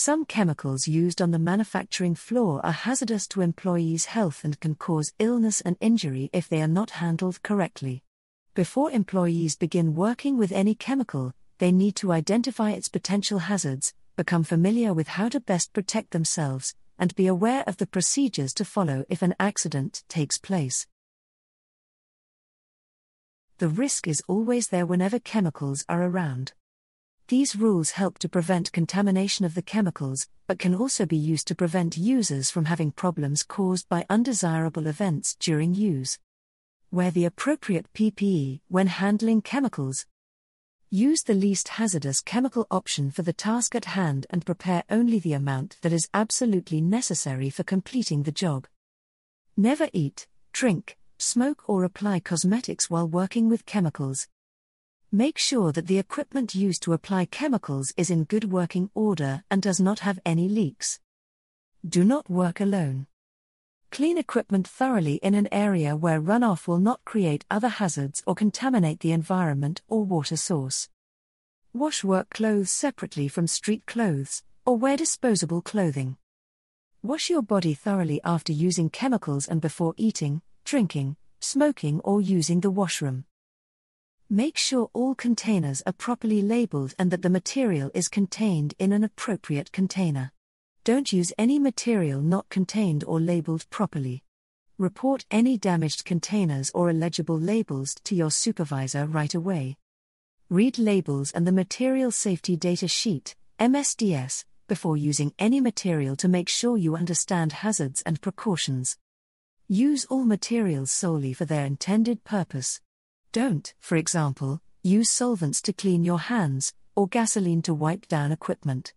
Some chemicals used on the manufacturing floor are hazardous to employees' health and can cause illness and injury if they are not handled correctly. Before employees begin working with any chemical, they need to identify its potential hazards, become familiar with how to best protect themselves, and be aware of the procedures to follow if an accident takes place. The risk is always there whenever chemicals are around. These rules help to prevent contamination of the chemicals, but can also be used to prevent users from having problems caused by undesirable events during use. Wear the appropriate PPE when handling chemicals. Use the least hazardous chemical option for the task at hand and prepare only the amount that is absolutely necessary for completing the job. Never eat, drink, smoke, or apply cosmetics while working with chemicals. Make sure that the equipment used to apply chemicals is in good working order and does not have any leaks. Do not work alone. Clean equipment thoroughly in an area where runoff will not create other hazards or contaminate the environment or water source. Wash work clothes separately from street clothes, or wear disposable clothing. Wash your body thoroughly after using chemicals and before eating, drinking, smoking, or using the washroom. Make sure all containers are properly labeled and that the material is contained in an appropriate container. Don't use any material not contained or labeled properly. Report any damaged containers or illegible labels to your supervisor right away. Read labels and the Material Safety Data Sheet, MSDS, before using any material to make sure you understand hazards and precautions. Use all materials solely for their intended purpose. Don't, for example, use solvents to clean your hands, or gasoline to wipe down equipment.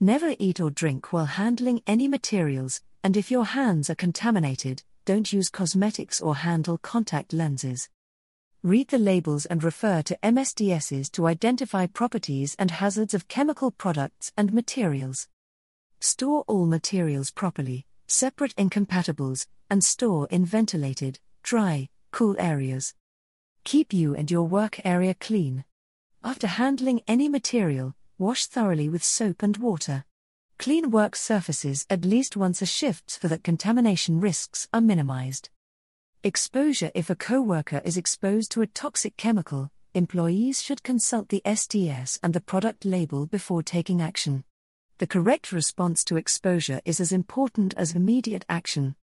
Never eat or drink while handling any materials, and if your hands are contaminated, don't use cosmetics or handle contact lenses. Read the labels and refer to MSDSs to identify properties and hazards of chemical products and materials. Store all materials properly, separate incompatibles, and store in ventilated, dry, cool areas. Keep you and your work area clean. After handling any material, wash thoroughly with soap and water. Clean work surfaces at least once a shift so that contamination risks are minimized. Exposure If a coworker is exposed to a toxic chemical, employees should consult the SDS and the product label before taking action. The correct response to exposure is as important as immediate action.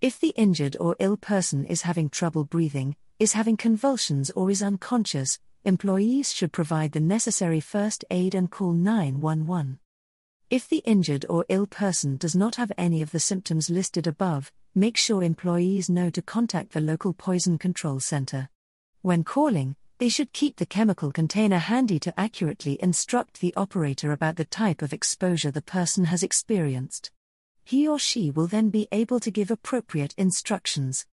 If the injured or ill person is having trouble breathing, is having convulsions, or is unconscious, employees should provide the necessary first aid and call 911. If the injured or ill person does not have any of the symptoms listed above, make sure employees know to contact the local poison control center. When calling, they should keep the chemical container handy to accurately instruct the operator about the type of exposure the person has experienced. He or she will then be able to give appropriate instructions.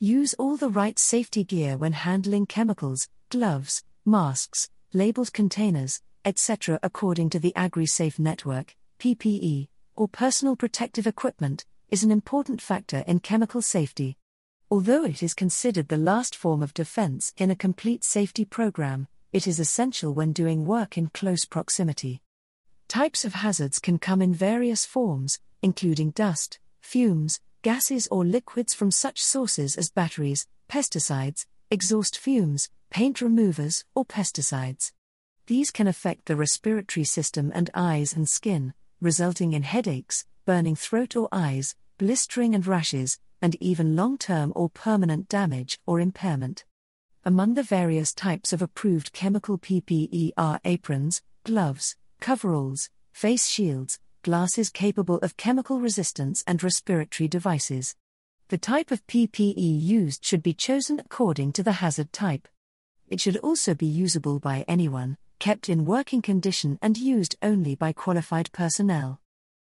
Use all the right safety gear when handling chemicals, gloves, masks, labeled containers, etc. according to the AgriSafe network, PPE, or personal protective equipment, is an important factor in chemical safety. Although it is considered the last form of defense in a complete safety program, it is essential when doing work in close proximity. Types of hazards can come in various forms, including dust, fumes, gases, or liquids from such sources as batteries, pesticides, exhaust fumes, paint removers, or pesticides. These can affect the respiratory system and eyes and skin, resulting in headaches, burning throat or eyes, blistering and rashes, and even long term or permanent damage or impairment. Among the various types of approved chemical PPE are aprons, gloves, coveralls, face shields, glasses capable of chemical resistance, and respiratory devices. The type of PPE used should be chosen according to the hazard type. It should also be usable by anyone, kept in working condition, and used only by qualified personnel.